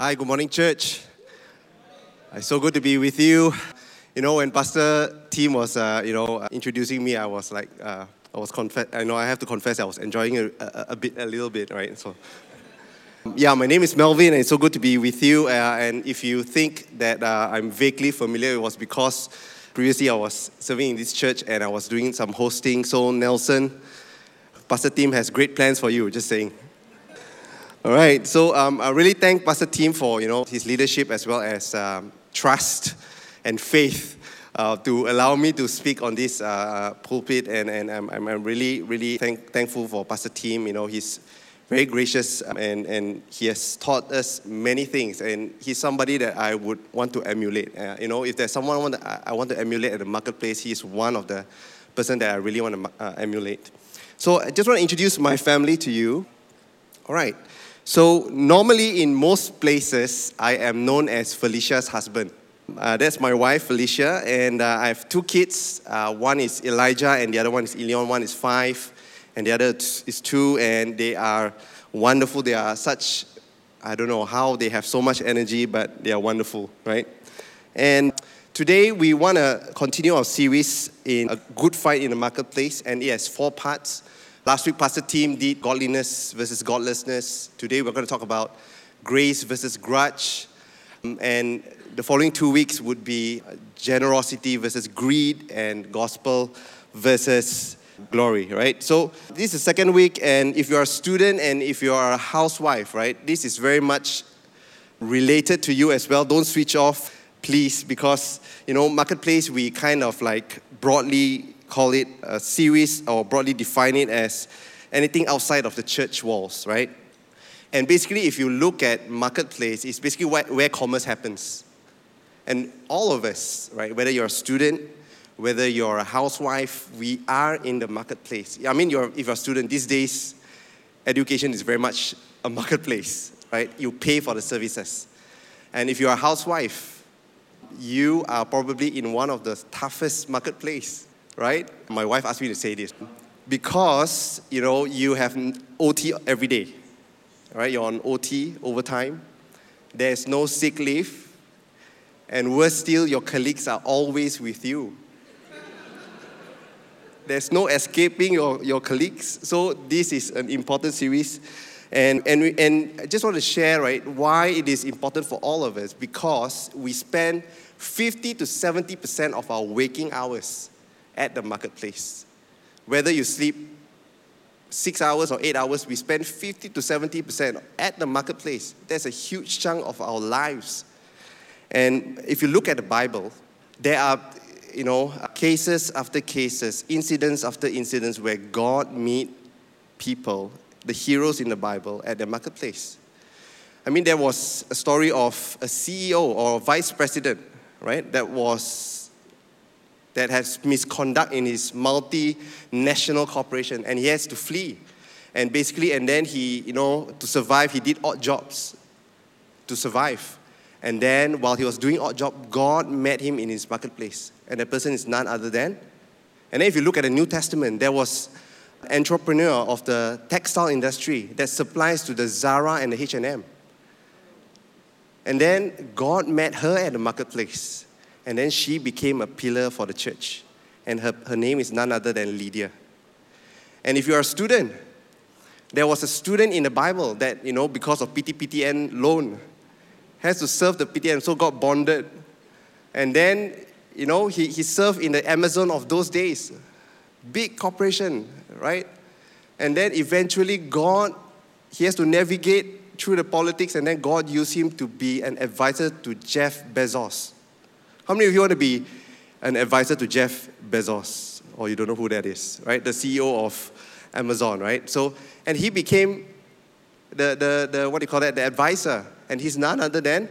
Hi, good morning, church. It's so good to be with you. You know, when Pastor Tim was, uh, you know, uh, introducing me, I was like, uh, I was confess. I know I have to confess, I was enjoying it a, a, bit, a little bit, right? So, yeah, my name is Melvin, and it's so good to be with you. Uh, and if you think that uh, I'm vaguely familiar, it was because previously I was serving in this church and I was doing some hosting. So, Nelson, Pastor Tim has great plans for you. Just saying. All right, so um, I really thank Pastor Tim for you know his leadership as well as um, trust and faith uh, to allow me to speak on this uh, pulpit, and, and I'm, I'm really really thank, thankful for Pastor Tim. You know he's very gracious um, and, and he has taught us many things, and he's somebody that I would want to emulate. Uh, you know, if there's someone I want, to, I want to emulate at the marketplace, he's one of the person that I really want to uh, emulate. So I just want to introduce my family to you. All right. So, normally in most places, I am known as Felicia's husband. Uh, that's my wife, Felicia, and uh, I have two kids. Uh, one is Elijah, and the other one is Elion. One is five, and the other is two, and they are wonderful. They are such, I don't know how they have so much energy, but they are wonderful, right? And today we want to continue our series in A Good Fight in the Marketplace, and it has four parts. Last week, Pastor Tim did godliness versus godlessness. Today, we're going to talk about grace versus grudge. Um, and the following two weeks would be generosity versus greed and gospel versus glory, right? So, this is the second week, and if you're a student and if you are a housewife, right, this is very much related to you as well. Don't switch off, please, because, you know, marketplace, we kind of like broadly call it a series or broadly define it as anything outside of the church walls, right? And basically, if you look at marketplace, it's basically where, where commerce happens. And all of us, right, whether you're a student, whether you're a housewife, we are in the marketplace. I mean, you're, if you're a student, these days, education is very much a marketplace, right? You pay for the services. And if you're a housewife, you are probably in one of the toughest marketplace right? My wife asked me to say this because you know you have OT every day, right? You're on OT overtime. There's no sick leave, and worse still, your colleagues are always with you. There's no escaping your, your colleagues. So this is an important series. And, and, we, and I just want to share, right, why it is important for all of us because we spend 50 to 70% of our waking hours at the marketplace. Whether you sleep six hours or eight hours, we spend 50 to 70% at the marketplace. That's a huge chunk of our lives. And if you look at the Bible, there are, you know, cases after cases, incidents after incidents where God meet people, the heroes in the Bible, at the marketplace. I mean, there was a story of a CEO or a vice president, right, that was that has misconduct in his multinational corporation and he has to flee. And basically, and then he, you know, to survive, he did odd jobs to survive. And then while he was doing odd job, God met him in his marketplace. And the person is none other than. And then if you look at the New Testament, there was an entrepreneur of the textile industry that supplies to the Zara and the H&M. And then God met her at the marketplace. And then she became a pillar for the church. And her, her name is none other than Lydia. And if you're a student, there was a student in the Bible that, you know, because of PTPTN loan, has to serve the PTN, so got bonded. And then, you know, he, he served in the Amazon of those days. Big corporation, right? And then eventually God, he has to navigate through the politics, and then God used him to be an advisor to Jeff Bezos. How many of you want to be an advisor to Jeff Bezos? Or you don't know who that is, right? The CEO of Amazon, right? So, and he became the, the, the what do you call that? The advisor. And he's none other than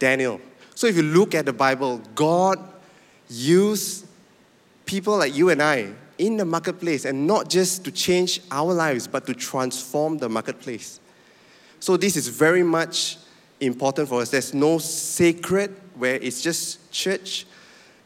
Daniel. So if you look at the Bible, God used people like you and I in the marketplace and not just to change our lives, but to transform the marketplace. So this is very much important for us. There's no sacred where it's just church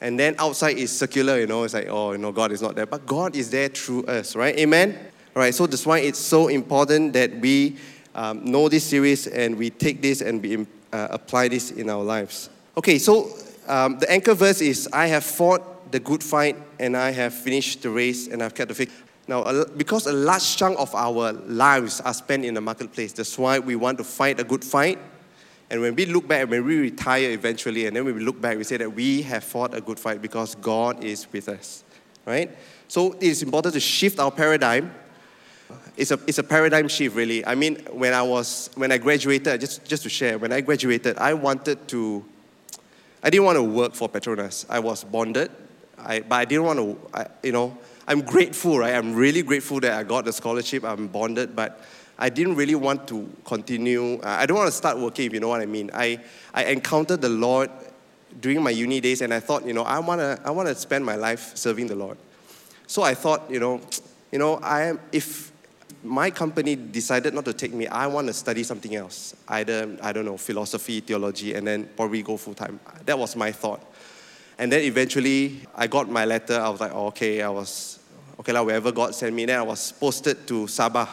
and then outside is secular, you know, it's like, oh, you know, God is not there. But God is there through us, right? Amen? All right, so that's why it's so important that we um, know this series and we take this and we uh, apply this in our lives. Okay, so um, the anchor verse is I have fought the good fight and I have finished the race and I've kept the faith. Now, because a large chunk of our lives are spent in the marketplace, that's why we want to fight a good fight. And when we look back, when we retire eventually, and then when we look back, we say that we have fought a good fight because God is with us, right? So it is important to shift our paradigm. It's a, it's a paradigm shift, really. I mean, when I was, when I graduated, just, just to share, when I graduated, I wanted to, I didn't want to work for Petronas. I was bonded, I, but I didn't want to, I, you know, I'm grateful, right? I'm really grateful that I got the scholarship. I'm bonded, but I didn't really want to continue. I don't want to start working, if you know what I mean. I, I encountered the Lord during my uni days, and I thought, you know, I want to I wanna spend my life serving the Lord. So I thought, you know, you know, I am, if my company decided not to take me, I want to study something else. Either, I don't know, philosophy, theology, and then probably go full time. That was my thought. And then eventually, I got my letter. I was like, oh, okay, I was, okay, like, wherever God sent me. Then I was posted to Sabah,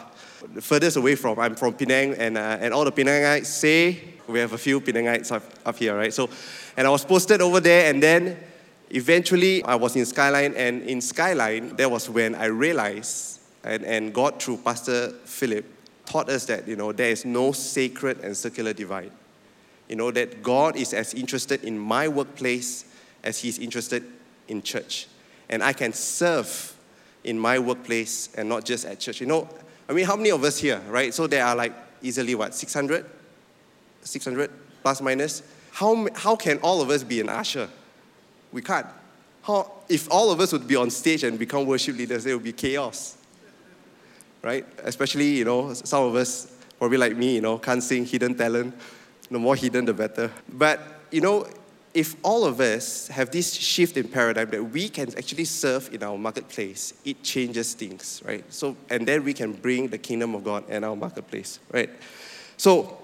furthest away from, I'm from Penang, and, uh, and all the Penangites say, we have a few Penangites up, up here, right? So, and I was posted over there, and then eventually I was in Skyline, and in Skyline, that was when I realized, and, and God through Pastor Philip taught us that, you know, there is no sacred and secular divide. You know, that God is as interested in my workplace as He's interested in church. And I can serve in my workplace and not just at church. You know, I mean, how many of us here, right? So there are like easily what, 600? 600 plus minus? How, how can all of us be an usher? We can't. How, if all of us would be on stage and become worship leaders, it would be chaos. Right? Especially, you know, some of us, probably like me, you know, can't sing hidden talent. The more hidden, the better. But, you know, if all of us have this shift in paradigm that we can actually serve in our marketplace, it changes things, right? So, and then we can bring the kingdom of God in our marketplace, right? So,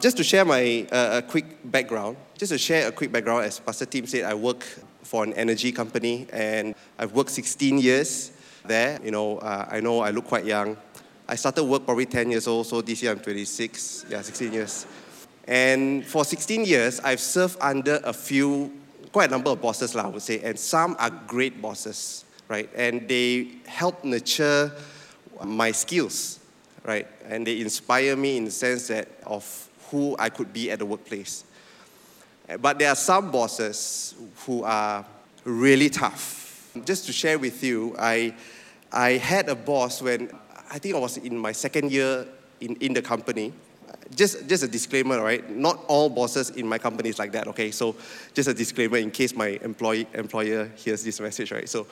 just to share my uh, a quick background, just to share a quick background, as Pastor Tim said, I work for an energy company and I've worked 16 years there. You know, uh, I know I look quite young. I started work probably 10 years old, so this year I'm 26. Yeah, 16 years. And for 16 years, I've served under a few, quite a number of bosses, I would say, and some are great bosses, right? And they help nurture my skills, right? And they inspire me in the sense that of who I could be at the workplace. But there are some bosses who are really tough. Just to share with you, I, I had a boss when I think I was in my second year in, in the company just, just a disclaimer, right? Not all bosses in my company is like that, okay? So just a disclaimer in case my employee, employer hears this message, right? So,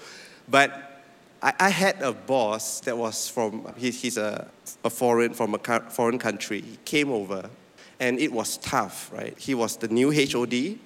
but I, I had a boss that was from, he, he's a, a foreign, from a foreign country. He came over and it was tough, right? He was the new HOD.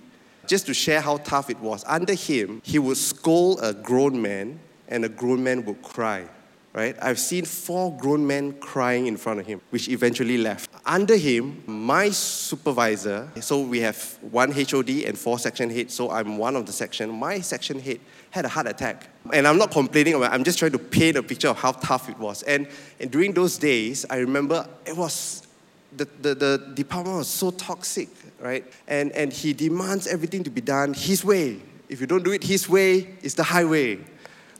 Just to share how tough it was, under him, he would scold a grown man and a grown man would cry right? I've seen four grown men crying in front of him, which eventually left. Under him, my supervisor, so we have one HOD and four section heads, so I'm one of the section. My section head had a heart attack. And I'm not complaining I'm just trying to paint a picture of how tough it was. And, and during those days, I remember it was, the, the, the department was so toxic, right? And, and he demands everything to be done his way. If you don't do it his way, it's the highway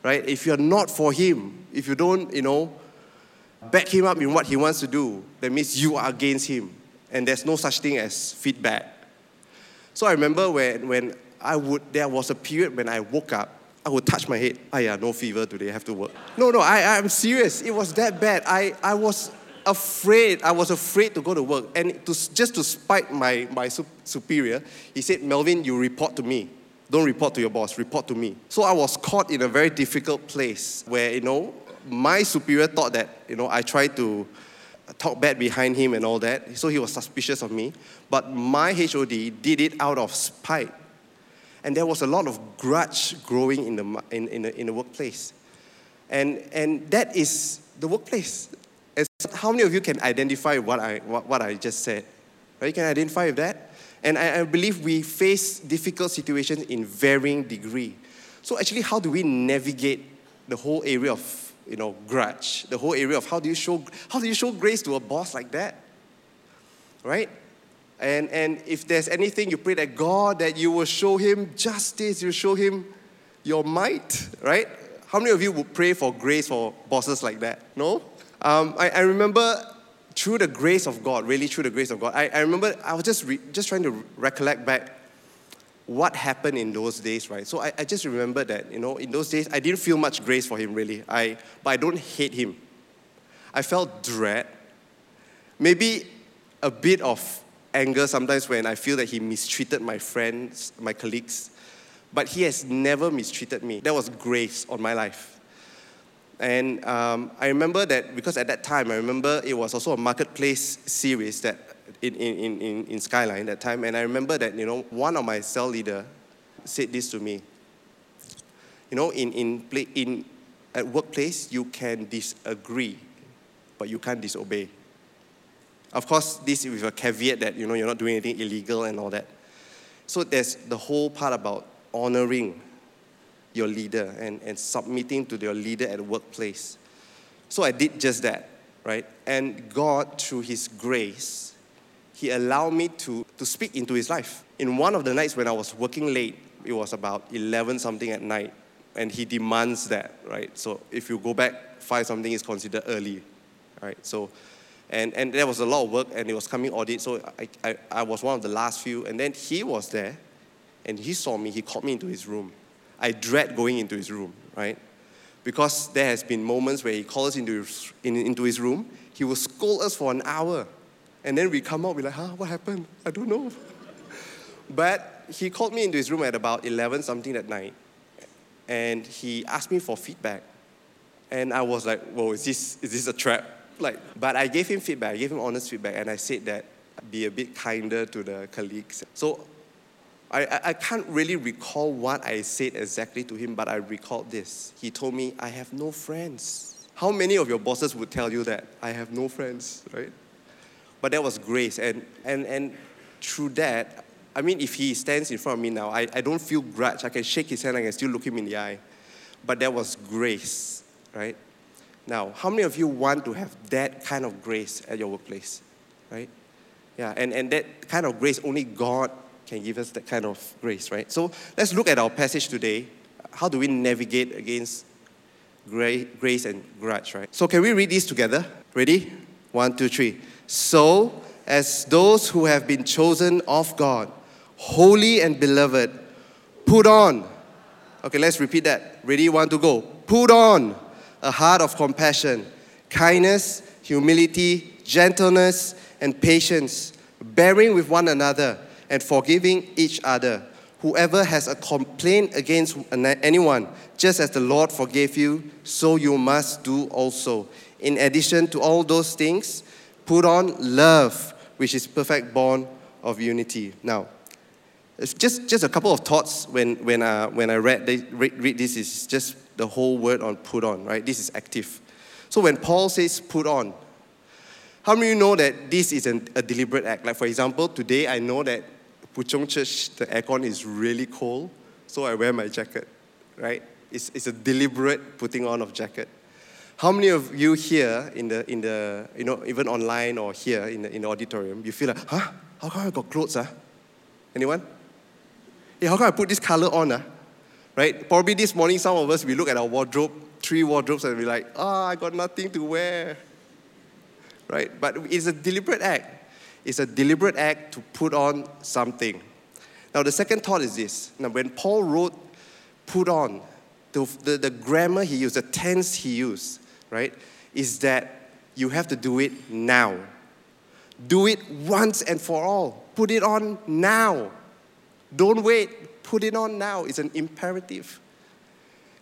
right? If you're not for him, if you don't, you know, back him up in what he wants to do, that means you are against him. And there's no such thing as feedback. So I remember when, when I would, there was a period when I woke up, I would touch my head. Ah, yeah, no fever today, I have to work. No, no, I, I'm serious. It was that bad. I, I was afraid. I was afraid to go to work. And to, just to spite my, my superior, he said, Melvin, you report to me. Don't report to your boss, report to me. So I was caught in a very difficult place where, you know, my superior thought that, you know, I tried to talk bad behind him and all that. So he was suspicious of me. But my HOD did it out of spite. And there was a lot of grudge growing in the, in, in the, in the workplace. And, and that is the workplace. As how many of you can identify what I, what, what I just said? Right? You can identify with that? And I, I believe we face difficult situations in varying degree. So actually, how do we navigate the whole area of you know grudge, the whole area of how do you show how do you show grace to a boss like that? right? And, and if there's anything, you pray that God, that you will show him justice, you show him your might, right? How many of you would pray for grace for bosses like that? No? Um, I, I remember through the grace of God, really through the grace of God, I, I remember I was just, re, just trying to recollect back what happened in those days, right? So I, I just remember that, you know, in those days, I didn't feel much grace for him, really. I, but I don't hate him. I felt dread, maybe a bit of anger sometimes when I feel that he mistreated my friends, my colleagues, but he has never mistreated me. That was grace on my life. And um, I remember that because at that time, I remember it was also a marketplace series that in, in, in, in Skyline that time. And I remember that, you know, one of my cell leader said this to me. You know, in, in, in, at workplace, you can disagree, but you can't disobey. Of course, this with a caveat that, you know, you're not doing anything illegal and all that. So there's the whole part about honoring your leader and, and submitting to your leader at workplace. So I did just that, right? And God, through His grace, He allowed me to, to speak into His life. In one of the nights when I was working late, it was about 11 something at night, and He demands that, right? So if you go back, 5 something is considered early, right? So, and, and there was a lot of work, and it was coming audit, so I, I, I was one of the last few, and then He was there, and He saw me, He called me into His room I dread going into his room, right? Because there has been moments where he calls into his, in, into his room, he will scold us for an hour. And then we come out, we're like, huh, what happened? I don't know. but he called me into his room at about 11 something that night. And he asked me for feedback. And I was like, whoa, is this, is this a trap? Like, but I gave him feedback, I gave him honest feedback, and I said that be a bit kinder to the colleagues. So I, I can't really recall what I said exactly to him, but I recalled this. He told me, I have no friends. How many of your bosses would tell you that? I have no friends, right? But that was grace. And, and, and through that, I mean, if he stands in front of me now, I, I don't feel grudge. I can shake his hand, I can still look him in the eye. But that was grace, right? Now, how many of you want to have that kind of grace at your workplace, right? Yeah, and, and that kind of grace only God can give us that kind of grace, right? So let's look at our passage today. How do we navigate against grace and grudge, right? So can we read these together? Ready? One, two, three. So, as those who have been chosen of God, holy and beloved, put on. Okay, let's repeat that. Ready? One to go. Put on a heart of compassion, kindness, humility, gentleness, and patience, bearing with one another and forgiving each other. Whoever has a complaint against anyone, just as the Lord forgave you, so you must do also. In addition to all those things, put on love, which is perfect bond of unity. Now, it's just, just a couple of thoughts when, when, uh, when I read, read, read this is just the whole word on put on, right? This is active. So when Paul says put on, how many of you know that this is an, a deliberate act? Like, for example, today I know that Puchong Church, the aircon is really cold, so I wear my jacket, right? It's, it's a deliberate putting on of jacket. How many of you here in the, in the you know, even online or here in the, in the auditorium, you feel like, huh? How come I got clothes, huh? Anyone? Hey, how come I put this color on, huh? Right? Probably this morning, some of us, we look at our wardrobe, three wardrobes, and we're like, ah, oh, I got nothing to wear. Right? But it's a deliberate act. It's a deliberate act to put on something. Now, the second thought is this. Now, when Paul wrote put on, the, the, the grammar he used, the tense he used, right, is that you have to do it now. Do it once and for all. Put it on now. Don't wait. Put it on now. It's an imperative.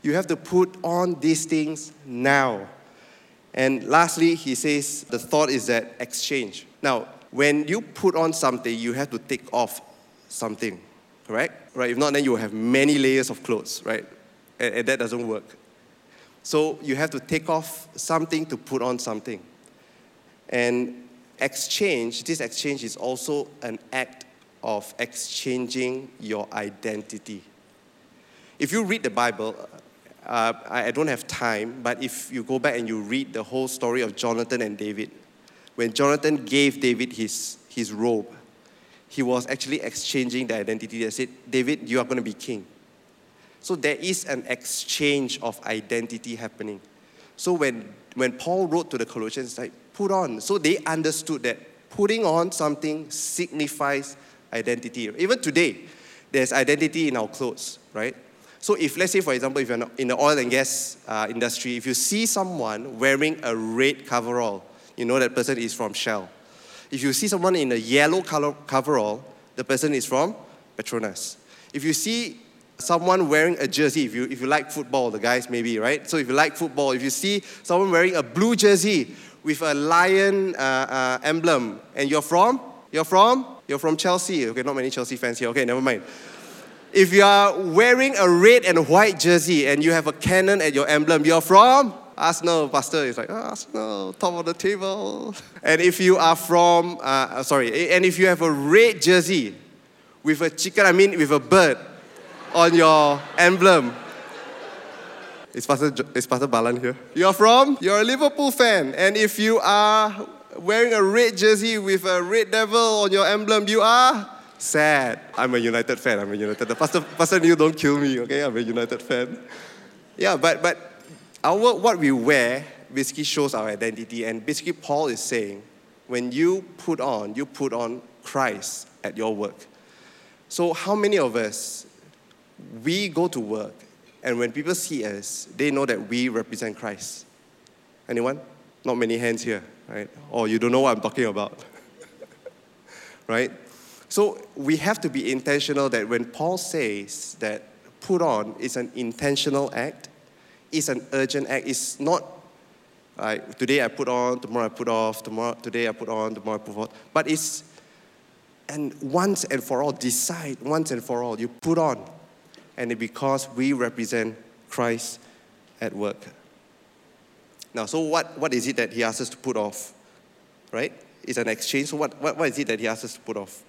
You have to put on these things now. And lastly, he says the thought is that exchange. Now, when you put on something, you have to take off something, correct? Right? If not, then you have many layers of clothes, right? And, and that doesn't work. So you have to take off something to put on something. And exchange, this exchange is also an act of exchanging your identity. If you read the Bible, uh, I don't have time, but if you go back and you read the whole story of Jonathan and David, when Jonathan gave David his his robe, he was actually exchanging the identity that said, David, you are going to be king. So there is an exchange of identity happening. So when, when Paul wrote to the Colossians, like, put on. So they understood that putting on something signifies identity. Even today, there's identity in our clothes, right? So if, let's say, for example, if you're in the oil and gas uh, industry, if you see someone wearing a red coverall, you know that person is from Shell. If you see someone in a yellow color coverall, the person is from Petronas. If you see someone wearing a jersey, if you, if you like football, the guys maybe, right? So if you like football, if you see someone wearing a blue jersey with a lion uh, uh, emblem, and you're from? You're from? You're from Chelsea. Okay, not many Chelsea fans here. Okay, never mind. If you are wearing a red and white jersey and you have a cannon at your emblem, you're from? Arsenal, pastor is like, oh, Arsenal, top of the table. And if you are from, uh, uh, sorry, and if you have a red jersey with a chicken, I mean with a bird on your emblem, is Pastor, is Pastor Balan here? You're from? You're a Liverpool fan. And if you are wearing a red jersey with a red devil on your emblem, you are sad. I'm a United fan. I'm a United. Pastor, Pastor Neil, don't kill me, okay? I'm a United fan. Yeah, but, but our, what we wear basically shows our identity. And basically, Paul is saying, when you put on, you put on Christ at your work. So, how many of us, we go to work, and when people see us, they know that we represent Christ? Anyone? Not many hands here, right? Or you don't know what I'm talking about, right? So, we have to be intentional that when Paul says that put on is an intentional act, it's an urgent act. It's not like today I put on, tomorrow I put off, tomorrow today I put on, tomorrow I put off. But it's and once and for all, decide once and for all, you put on. And because we represent Christ at work. Now, so what, what is it that he asks us to put off? Right? It's an exchange. So what, what, what is it that he asks us to put off?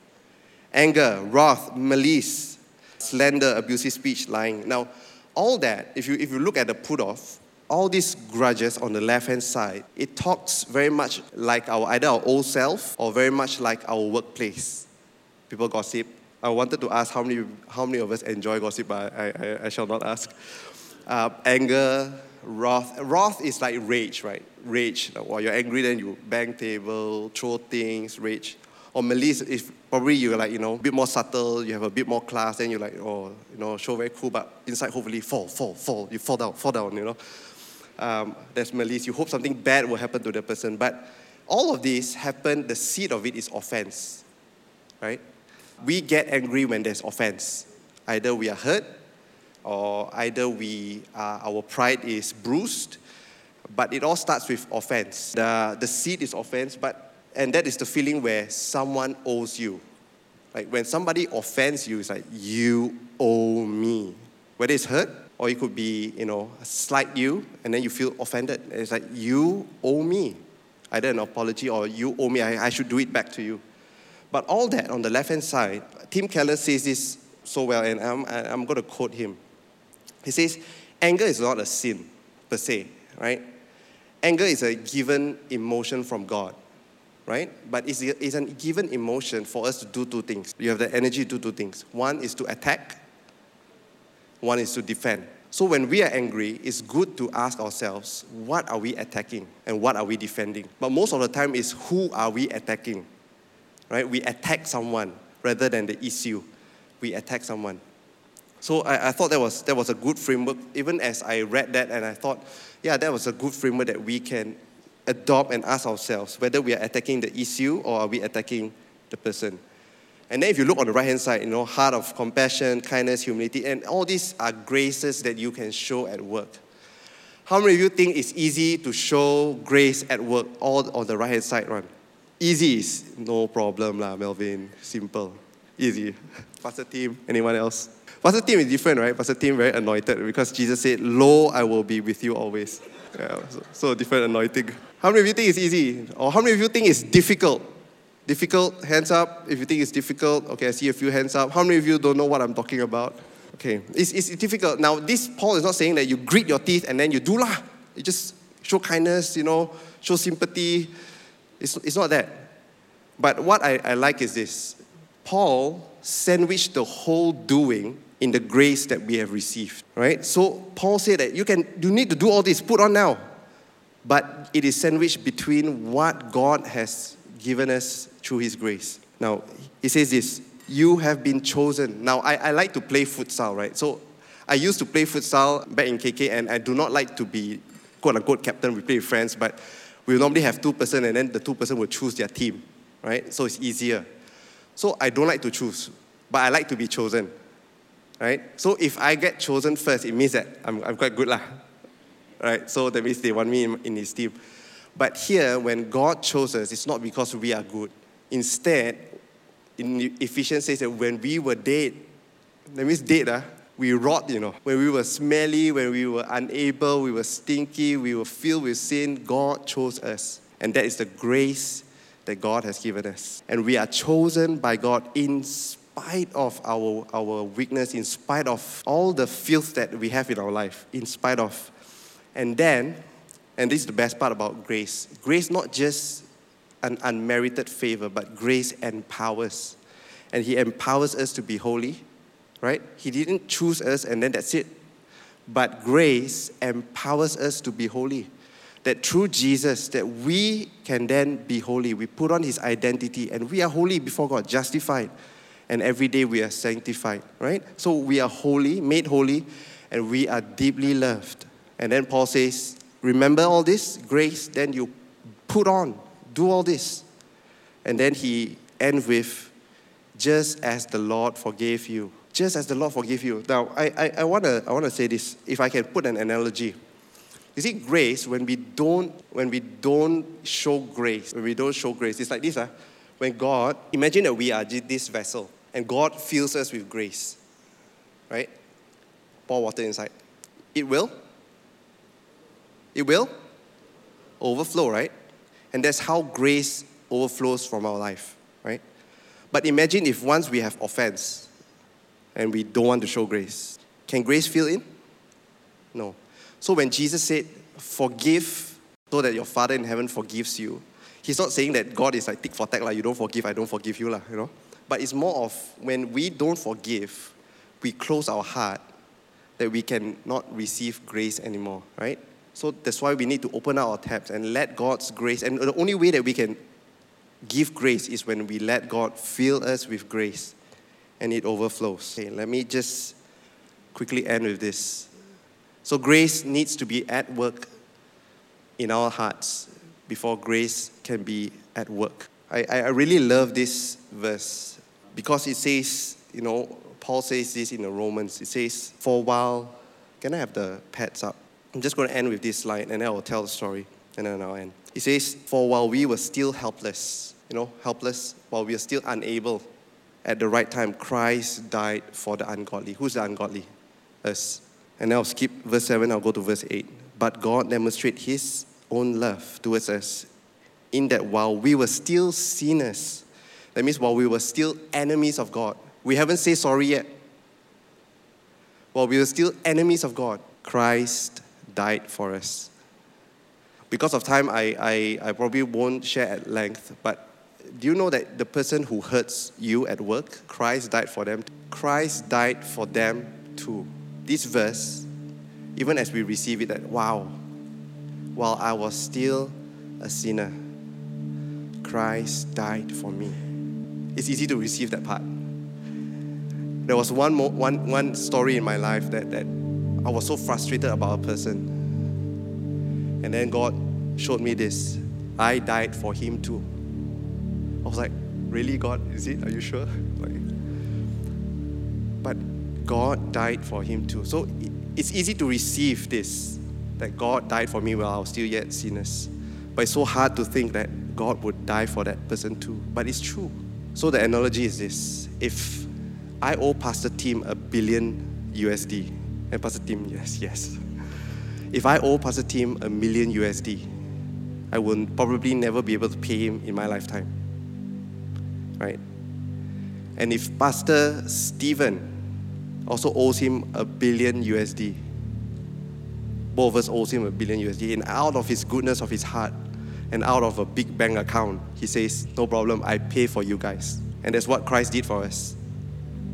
Anger, wrath, malice, slander, abusive speech, lying. Now, all that, if you, if you look at the put off, all these grudges on the left hand side, it talks very much like our either our old self or very much like our workplace. People gossip. I wanted to ask how many, how many of us enjoy gossip, but I, I, I shall not ask. Uh, anger, wrath. Wrath is like rage, right? Rage. While you're angry, then you bang table, throw things, rage. Or malice, if probably you're like, you know, a bit more subtle, you have a bit more class, then you're like, oh, you know, show very cool, but inside hopefully fall, fall, fall. You fall down, fall down, you know. Um, there's malice. You hope something bad will happen to the person. But all of this happen, the seed of it is offense, right? We get angry when there's offense. Either we are hurt, or either we, uh, our pride is bruised, but it all starts with offense. The, the seed is offense, but and that is the feeling where someone owes you. Like when somebody offends you, it's like, you owe me. Whether it's hurt or it could be, you know, slight you and then you feel offended. It's like, you owe me. Either an apology or you owe me, I, I should do it back to you. But all that on the left hand side, Tim Keller says this so well, and I'm, I'm going to quote him. He says, anger is not a sin per se, right? Anger is a given emotion from God right? But it's, it's a given emotion for us to do two things. You have the energy to do two things. One is to attack, one is to defend. So when we are angry, it's good to ask ourselves, what are we attacking and what are we defending? But most of the time is who are we attacking? Right? We attack someone rather than the issue. We attack someone. So I, I thought that was, that was a good framework, even as I read that and I thought, yeah, that was a good framework that we can adopt and ask ourselves whether we are attacking the issue or are we attacking the person. And then if you look on the right hand side, you know, heart of compassion, kindness, humility, and all these are graces that you can show at work. How many of you think it's easy to show grace at work, all on the right hand side one? Easy is no problem lah, Melvin. Simple. Easy. Pastor Tim, anyone else? Pastor Tim is different, right? Pastor Tim very anointed because Jesus said, Lo, I will be with you always. Yeah, so, so different anointing. How many of you think it's easy? Or how many of you think it's difficult? Difficult, hands up. If you think it's difficult, okay, I see a few hands up. How many of you don't know what I'm talking about? Okay, it's, it's difficult. Now, this Paul is not saying that you grit your teeth and then you do lah. You just show kindness, you know, show sympathy. It's, it's not that. But what I, I like is this Paul sandwiched the whole doing in the grace that we have received, right? So Paul said that you can you need to do all this, put on now. But it is sandwiched between what God has given us through his grace. Now, he says this, you have been chosen. Now, I, I like to play futsal, right? So I used to play futsal back in KK, and I do not like to be quote unquote captain. We play with friends, but we normally have two person, and then the two person will choose their team, right? So it's easier. So I don't like to choose, but I like to be chosen, right? So if I get chosen first, it means that I'm, I'm quite good lah, right? So that means they want me in, his team. But here, when God chose us, it's not because we are good. Instead, in Ephesians says that when we were dead, that means dead, ah, we rot, you know. When we were smelly, when we were unable, we were stinky, we were filled with sin, God chose us. And that is the grace that God has given us. And we are chosen by God in spite of our, our weakness, in spite of all the filth that we have in our life, in spite of. And then, and this is the best part about grace grace not just an unmerited favor, but grace empowers. And He empowers us to be holy right? He didn't choose us and then that's it. But grace empowers us to be holy. That through Jesus, that we can then be holy. We put on his identity and we are holy before God, justified. And every day we are sanctified, right? So we are holy, made holy, and we are deeply loved. And then Paul says, Remember all this grace, then you put on, do all this. And then he ends with, Just as the Lord forgave you just as the Lord forgive you. Now, I, I, I want to I wanna say this, if I can put an analogy. You see, grace, when we don't, when we don't show grace, when we don't show grace, it's like this. Huh? When God, imagine that we are this vessel, and God fills us with grace, right? Pour water inside. It will. It will overflow, right? And that's how grace overflows from our life, right? But imagine if once we have offense, and we don't want to show grace. Can grace fill in? No. So when Jesus said, forgive so that your Father in heaven forgives you, he's not saying that God is like tick for tack, like you don't forgive, I don't forgive you, lah, you know. But it's more of when we don't forgive, we close our heart that we can not receive grace anymore, right? So that's why we need to open up our taps and let God's grace. And the only way that we can give grace is when we let God fill us with grace and it overflows. Okay, let me just quickly end with this. So, grace needs to be at work in our hearts before grace can be at work. I, I really love this verse because it says, you know, Paul says this in the Romans. It says, For a while, can I have the pads up? I'm just going to end with this slide and then I will tell the story and then I'll end. It says, For while we were still helpless, you know, helpless, while we are still unable at the right time, Christ died for the ungodly. Who's the ungodly? Us. And I'll skip verse 7, I'll go to verse 8. But God demonstrated his own love towards us in that while we were still sinners, that means while we were still enemies of God, we haven't said sorry yet. While we were still enemies of God, Christ died for us. Because of time, I, I, I probably won't share at length, but do you know that the person who hurts you at work, Christ died for them? Christ died for them too. This verse, even as we receive it, that wow, while I was still a sinner, Christ died for me. It's easy to receive that part. There was one, mo- one, one story in my life that, that I was so frustrated about a person. And then God showed me this. I died for him too. I was like, really, God? Is it? Are you sure? Like, but God died for him too. So it's easy to receive this that God died for me while I was still yet sinners. But it's so hard to think that God would die for that person too. But it's true. So the analogy is this if I owe Pastor Tim a billion USD, and Pastor Tim, yes, yes. If I owe Pastor Tim a million USD, I will probably never be able to pay him in my lifetime right? And if Pastor Stephen also owes him a billion USD, both of us owes him a billion USD, and out of his goodness of his heart, and out of a big bank account, he says, No problem, I pay for you guys. And that's what Christ did for us.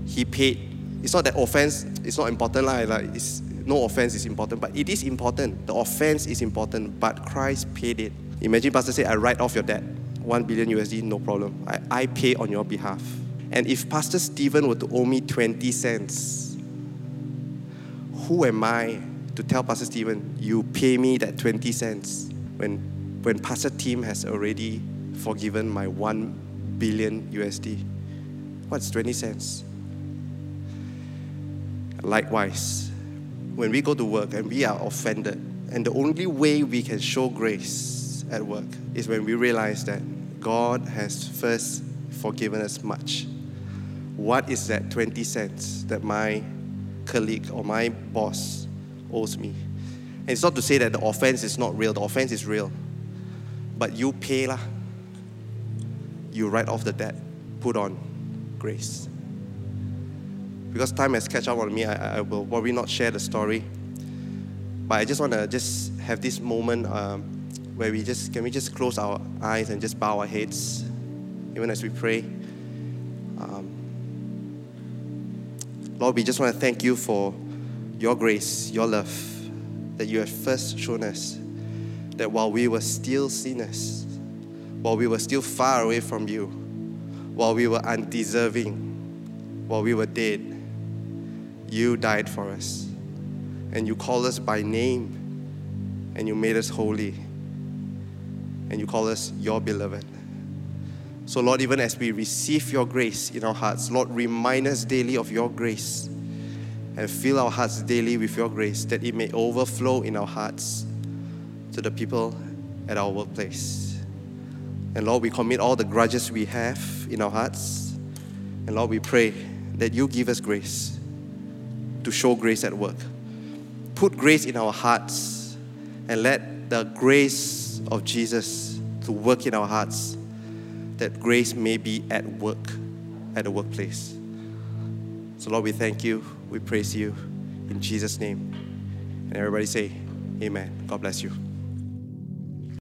He paid. It's not that offense, it's not important, like, like it's, no offense is important, but it is important. The offense is important, but Christ paid it. Imagine Pastor say, I write off your debt. 1 billion USD, no problem. I, I pay on your behalf. And if Pastor Stephen were to owe me 20 cents, who am I to tell Pastor Stephen, you pay me that 20 cents when, when Pastor Tim has already forgiven my 1 billion USD? What's 20 cents? Likewise, when we go to work and we are offended, and the only way we can show grace at work is when we realize that God has first forgiven us much. What is that 20 cents that my colleague or my boss owes me? And it's not to say that the offense is not real, the offense is real. But you pay lah. You write off the debt, put on grace. Because time has catch up on me, I, I will probably not share the story. But I just want to just have this moment um, where we just can we just close our eyes and just bow our heads, even as we pray. Um, Lord, we just want to thank you for your grace, your love, that you have first shown us. That while we were still sinners, while we were still far away from you, while we were undeserving, while we were dead, you died for us. And you called us by name, and you made us holy and you call us your beloved. So, Lord, even as we receive your grace in our hearts, Lord, remind us daily of your grace and fill our hearts daily with your grace that it may overflow in our hearts to the people at our workplace. And Lord, we commit all the grudges we have in our hearts. And Lord, we pray that you give us grace to show grace at work. Put grace in our hearts and let the grace of Jesus to work in our hearts, that grace may be at work at the workplace. So, Lord, we thank you. We praise you in Jesus' name. And everybody say, Amen. God bless you.